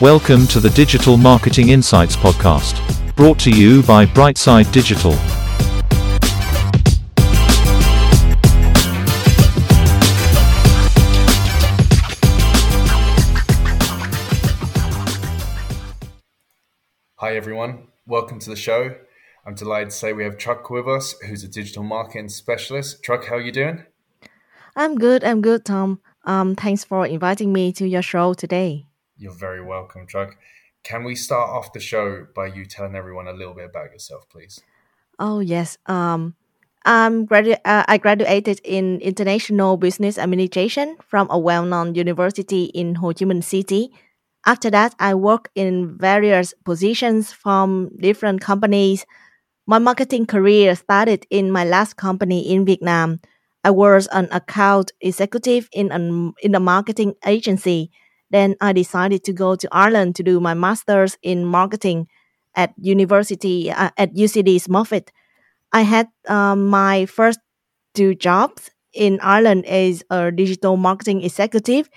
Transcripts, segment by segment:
Welcome to the Digital Marketing Insights Podcast, brought to you by Brightside Digital. Hi, everyone. Welcome to the show. I'm delighted to say we have Trúc with us, who's a digital marketing specialist. Trúc, how are you doing? I'm good. I'm good, Tom. Um, thanks for inviting me to your show today. You're very welcome, Trúc. Can we start off the show by you telling everyone a little bit about yourself, please? Oh yes. Um, I'm gradu- uh, I graduated in international business administration from a well-known university in Ho Chi Minh City. After that, I worked in various positions from different companies. My marketing career started in my last company in Vietnam. I was an account executive in an in a marketing agency then I decided to go to Ireland to do my master's in marketing at university uh, at UCD Smurfit. I had um, my first two jobs in Ireland as a digital marketing executive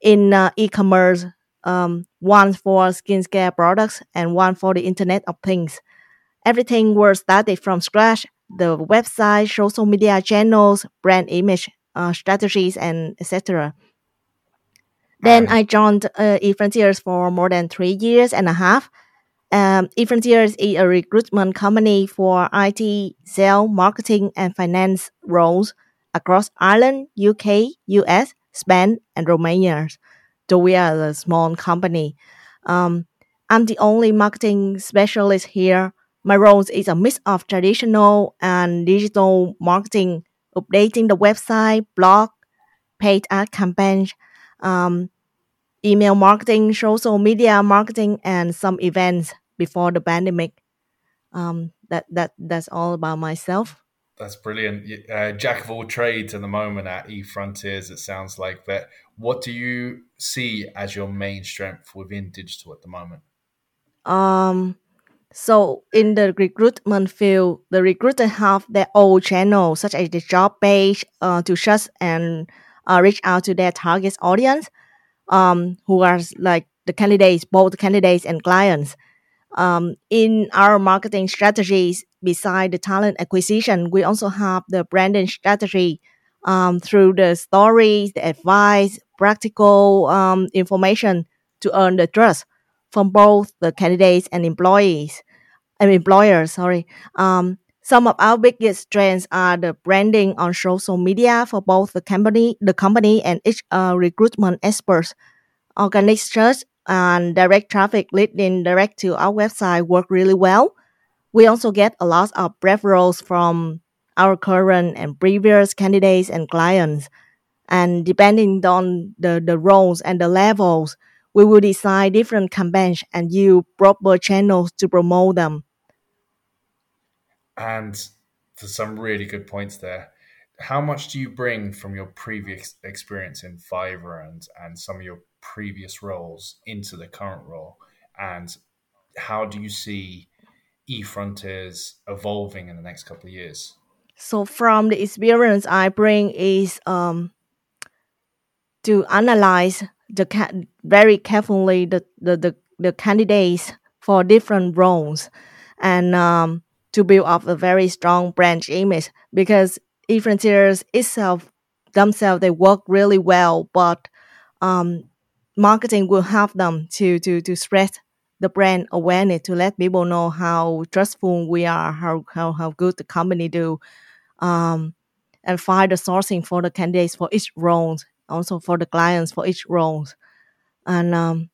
in uh, e-commerce, um, one for skincare products and one for the Internet of Things. Everything was started from scratch: the website, social media channels, brand image uh, strategies, and etc. Then I joined uh, eFrontiers for more than three years and a half. Um, eFrontiers is a recruitment company for IT, sales, marketing, and finance roles across Ireland, UK, US, Spain, and Romania. So we are a small company. Um, I'm the only marketing specialist here. My role is a mix of traditional and digital marketing, updating the website, blog, paid ad campaigns, um, email marketing, social media marketing, and some events before the pandemic. Um, that that that's all about myself. That's brilliant. Uh, jack of all trades at the moment at eFrontiers, it sounds like. But what do you see as your main strength within digital at the moment? Um, so in the recruitment field, the recruiter have their own channel, such as the job page, uh, to search and uh, reach out to their target audience um, who are like the candidates, both candidates and clients. Um, in our marketing strategies, beside the talent acquisition, we also have the branding strategy um, through the stories, the advice, practical um, information to earn the trust from both the candidates and employees and employers. Sorry. Um, some of our biggest strengths are the branding on social media for both the company, the company and each uh, recruitment experts. Organic search and direct traffic leading direct to our website work really well. We also get a lot of referrals from our current and previous candidates and clients. And depending on the, the roles and the levels, we will design different campaigns and use proper channels to promote them and for some really good points there. How much do you bring from your previous experience in Fiverr and, and some of your previous roles into the current role? And how do you see eFrontiers evolving in the next couple of years? So from the experience I bring is um, to analyze the ca- very carefully the, the, the, the candidates for different roles and um, to build up a very strong brand image because eFrontiers itself themselves they work really well, but um, marketing will help them to to to spread the brand awareness to let people know how trustful we are, how how, how good the company do, um, and find the sourcing for the candidates for each role, also for the clients for each role, and um,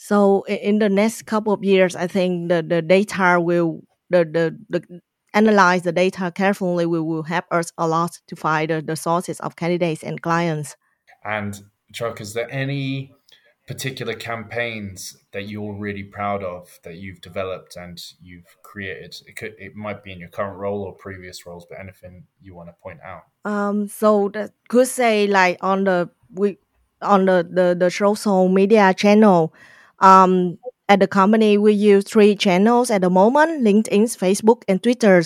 so in the next couple of years, I think the, the data will the, the, the analyze the data carefully will, will help us a lot to find the, the sources of candidates and clients. And Trúc, is there any particular campaigns that you're really proud of that you've developed and you've created? It could it might be in your current role or previous roles, but anything you want to point out? Um, so that could say like on the we on the the, the social media channel, um, at the company, we use three channels at the moment LinkedIn, Facebook, and Twitter.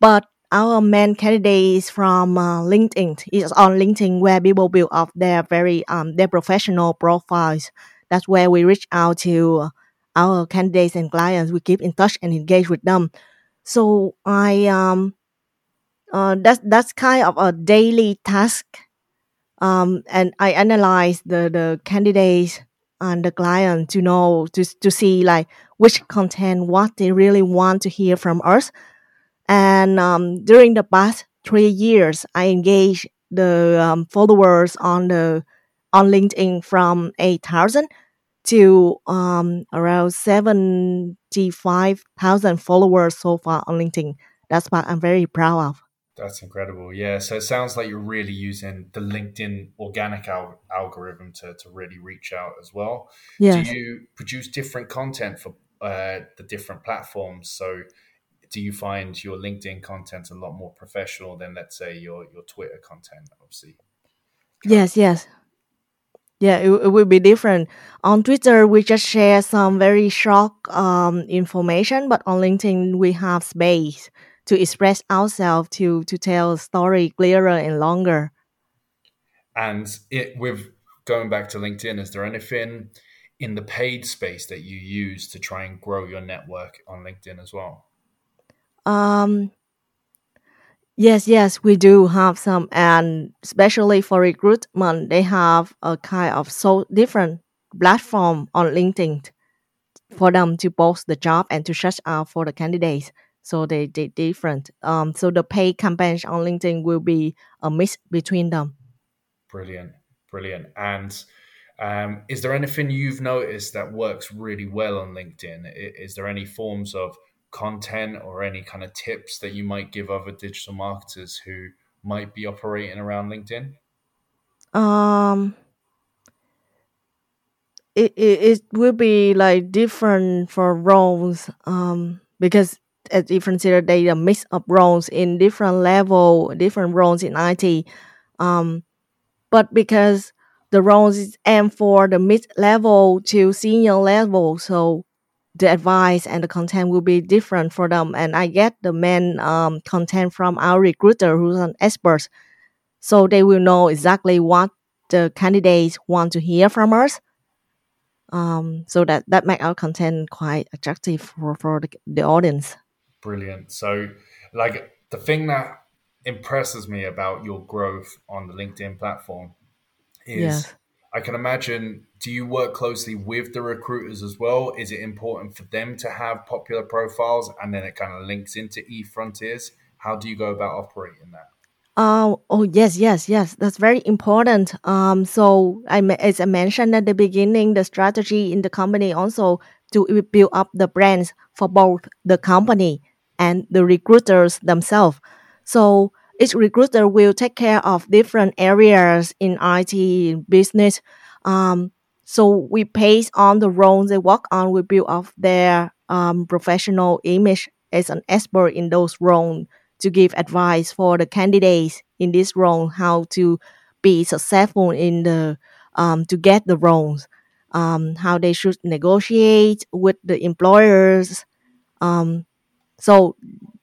But our main candidate is from uh, LinkedIn. It's on LinkedIn where people build up their very um, their professional profiles. That's where we reach out to our candidates and clients. We keep in touch and engage with them. So I um uh, that's that's kind of a daily task. Um, and I analyze the the candidates and the client to know to to see like which content what they really want to hear from us. And um, during the past three years, I engaged the um, followers on the on LinkedIn from eight thousand to um, around seventy five thousand followers so far on LinkedIn. That's what I'm very proud of. That's incredible. Yeah. So it sounds like you're really using the LinkedIn organic al- algorithm to, to really reach out as well. Yes. Do you produce different content for uh, the different platforms? So do you find your LinkedIn content a lot more professional than, let's say, your, your Twitter content? Obviously. Yes, yes. Yeah, it, it will be different. On Twitter, we just share some very short um, information, but on LinkedIn, we have space to express ourselves to to tell a story clearer and longer. And it with going back to LinkedIn, is there anything in the paid space that you use to try and grow your network on LinkedIn as well? Um, yes, yes, we do have some, and especially for recruitment, they have a kind of so different platform on LinkedIn for them to post the job and to search out for the candidates so they they different. Um, so the paid campaigns on LinkedIn will be a mix between them. Brilliant, brilliant. And um, is there anything you've noticed that works really well on LinkedIn? Is there any forms of content or any kind of tips that you might give other digital marketers who might be operating around LinkedIn? Um, it, it, it will be like different for roles um, because as you they mix of roles in different level, different roles in IT. Um, but because the roles is aimed for the mid level to senior level, so the advice and the content will be different for them. And I get the main um, content from our recruiter who's an expert, so they will know exactly what the candidates want to hear from us. Um, so that that make our content quite attractive for, for the, the audience. Brilliant. So, like the thing that impresses me about your growth on the LinkedIn platform is yes. I can imagine do you work closely with the recruiters as well? Is it important for them to have popular profiles and then it kind of links into eFrontiers? How do you go about operating that? Uh, oh yes, yes, yes. That's very important. Um, so I as I mentioned at the beginning, the strategy in the company also to build up the brands for both the company and the recruiters themselves. So each recruiter will take care of different areas in IT business. Um, so we base on the roles they work on, we build up their um, professional image as an expert in those roles to give advice for the candidates in this role how to be successful in the um, to get the roles, um, how they should negotiate with the employers, um, so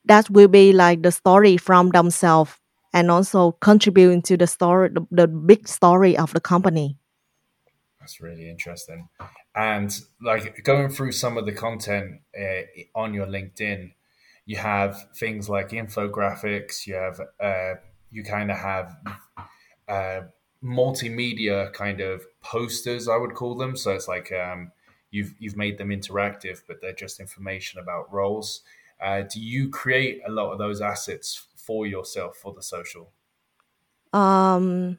that will be like the story from themselves and also contributing to the story, the, the big story of the company. That's really interesting. And like going through some of the content uh, on your LinkedIn, you have things like infographics. You have uh, you kind of have uh, multimedia kind of posters, I would call them. So it's like um, you've you've made them interactive, but they're just information about roles. Uh, do you create a lot of those assets for yourself for the social? Um,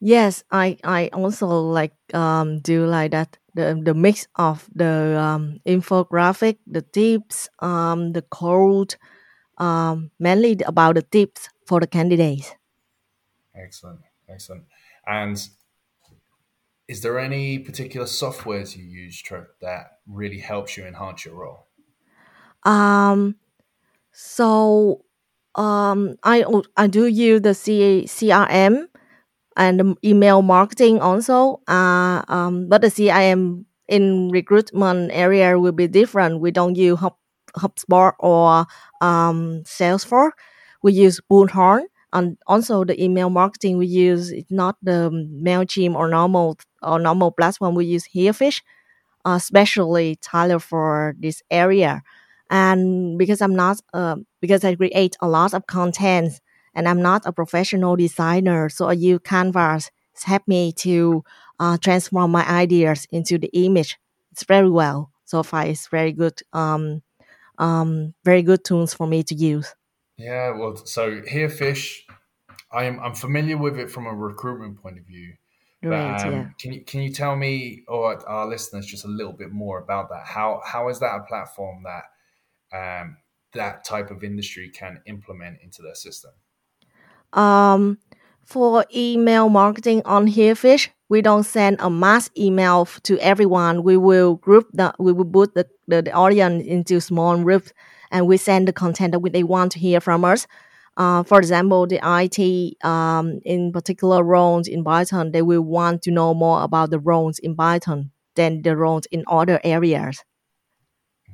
yes, I I also like um do like that the the mix of the um infographic, the tips, um the code, um mainly about the tips for the candidates. Excellent, excellent. And is there any particular softwares you use, Trúc, that really helps you enhance your role? Um, so um, I I do use the C, CRM and email marketing also. Uh, um, but the CRM in recruitment area will be different. We don't use Hub, HubSpot or um, Salesforce. We use Bullhorn. And also the email marketing we use is not the Mailchimp or normal or normal platform, we use Herefish, uh, especially tailored for this area. And because I'm not, uh, because I create a lot of content and I'm not a professional designer, so I use Canvas help me to uh, transform my ideas into the image. It's very well. So far, it's very good, um, um, very good tools for me to use. Yeah, well, so Herefish, I'm I'm familiar with it from a recruitment point of view. But, Great, um, yeah. Can you can you tell me or our listeners just a little bit more about that? How how is that a platform that um, that type of industry can implement into their system? Um, for email marketing on Herefish, we don't send a mass email to everyone. We will group the we will put the, the, the audience into small groups and we send the content that we, they want to hear from us. Uh, for example, the IT um, in particular roles in Python, they will want to know more about the roles in Python than the roles in other areas.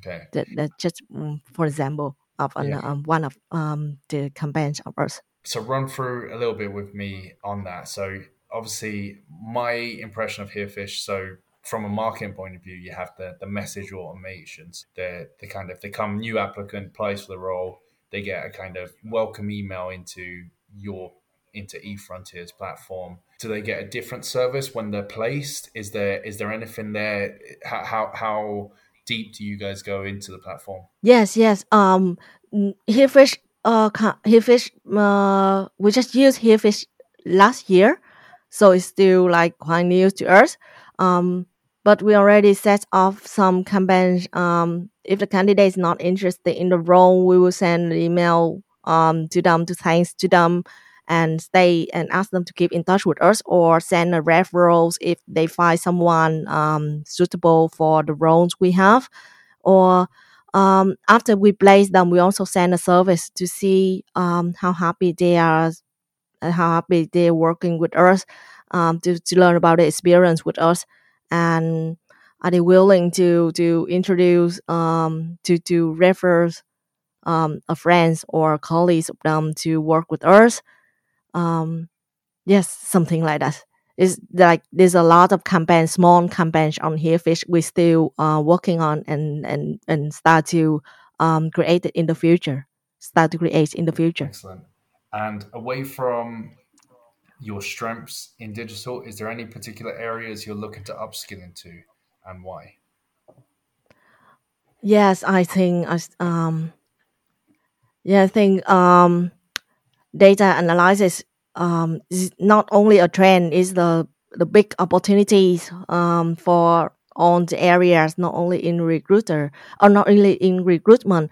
Okay. That, that's just um, for example of an, Yeah. um, one of um, the campaigns of us. so run through a little bit with me on that. So obviously, my impression of Herefish. So from a marketing point of view, you have the the message automations. The the kind of they come new applicant applies for the role, they get a kind of welcome email into your into eFrontier's platform. Do they get a different service when they're placed? Is there is there anything there? How how, how deep do you guys go into the platform? Yes, yes. Um, Herefish, uh, Herefish, uh, we just used Herefish last year, so it's still like quite new to us. Um, but we already set off some campaigns. Um, if the candidate is not interested in the role, we will send an email um to them to thanks to them and stay and ask them to keep in touch with us or send a referrals if they find someone um suitable for the roles we have or um, after we place them, we also send a service to see um, how happy they are, and how happy they're working with us, um, to, to learn about the experience with us, and are they willing to to introduce um, to to refer um, a friends or colleagues of them to work with us. Um, yes, something like that. It's like there's a lot of campaigns, small campaigns on Herefish we're still uh, working on and and and start to um, create it in the future. Start to create in the future. Excellent. And away from your strengths in digital, is there any particular areas you're looking to upskill into and why? Yes, I think I um yeah, I think um data analysis um is not only a trend, is the the big opportunities um for all the areas, not only in recruiter or not only in recruitment,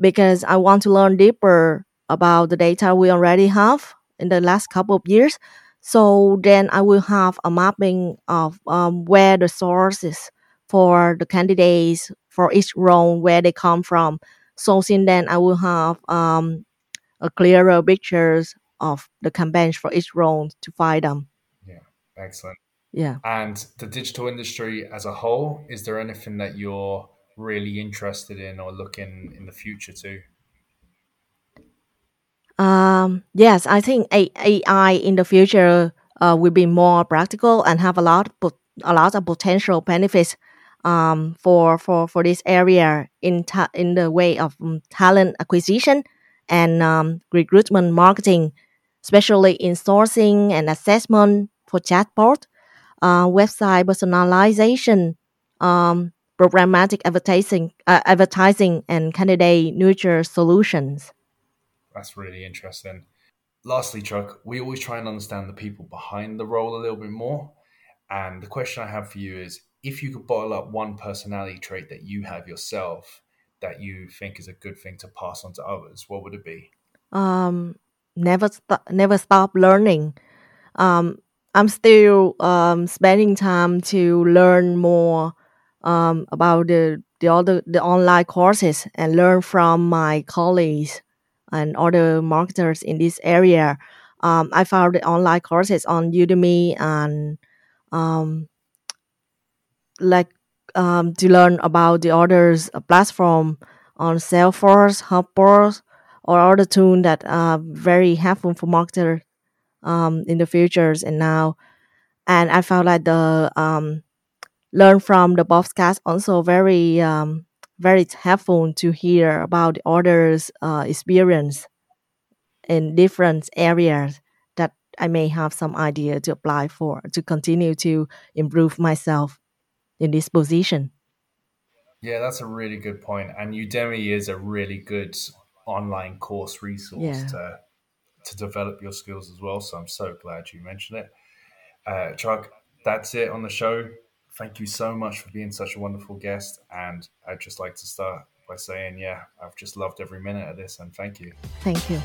because I want to learn deeper about the data we already have in the last couple of years. So then I will have a mapping of um, where the sources for the candidates for each role where they come from. So since then I will have um, a clearer pictures of the campaigns for each role to find them. Yeah, excellent. Yeah. And the digital industry as a whole, is there anything that you're really interested in or looking in the future to? Um, yes, I think AI in the future uh, will be more practical and have a lot a lot of potential benefits um, for for for this area in ta- in the way of um, talent acquisition and um, recruitment marketing, especially in sourcing and assessment for chatbot, uh, website personalization, um, programmatic advertising, uh, advertising, and candidate nurture solutions. That's really interesting. Lastly, Trúc, we always try and understand the people behind the role a little bit more. And the question I have for you is if you could bottle up one personality trait that you have yourself that you think is a good thing to pass on to others, what would it be? um, never st- never stop learning. Um, I'm still um, spending time to learn more um, about the the other the online courses and learn from my colleagues and other marketers in this area. Um, I found the online courses on Udemy and um, like um, to learn about the others uh, platform on Salesforce, HubSpot, or other tools that are very helpful for marketers um, in the futures and now. and I found like the um, learn from the podcast also very um, very helpful to hear about the others' uh, experience in different areas that I may have some idea to apply for to continue to improve myself in this position. Yeah, that's a really good point. And Udemy is a really good online course resource yeah. to to develop your skills as well. So I'm so glad you mentioned it. Uh, Trúc, that's it on the show. Thank you so much for being such a wonderful guest. And I'd just like to start by saying, yeah, I've just loved every minute of this and thank you. Thank you.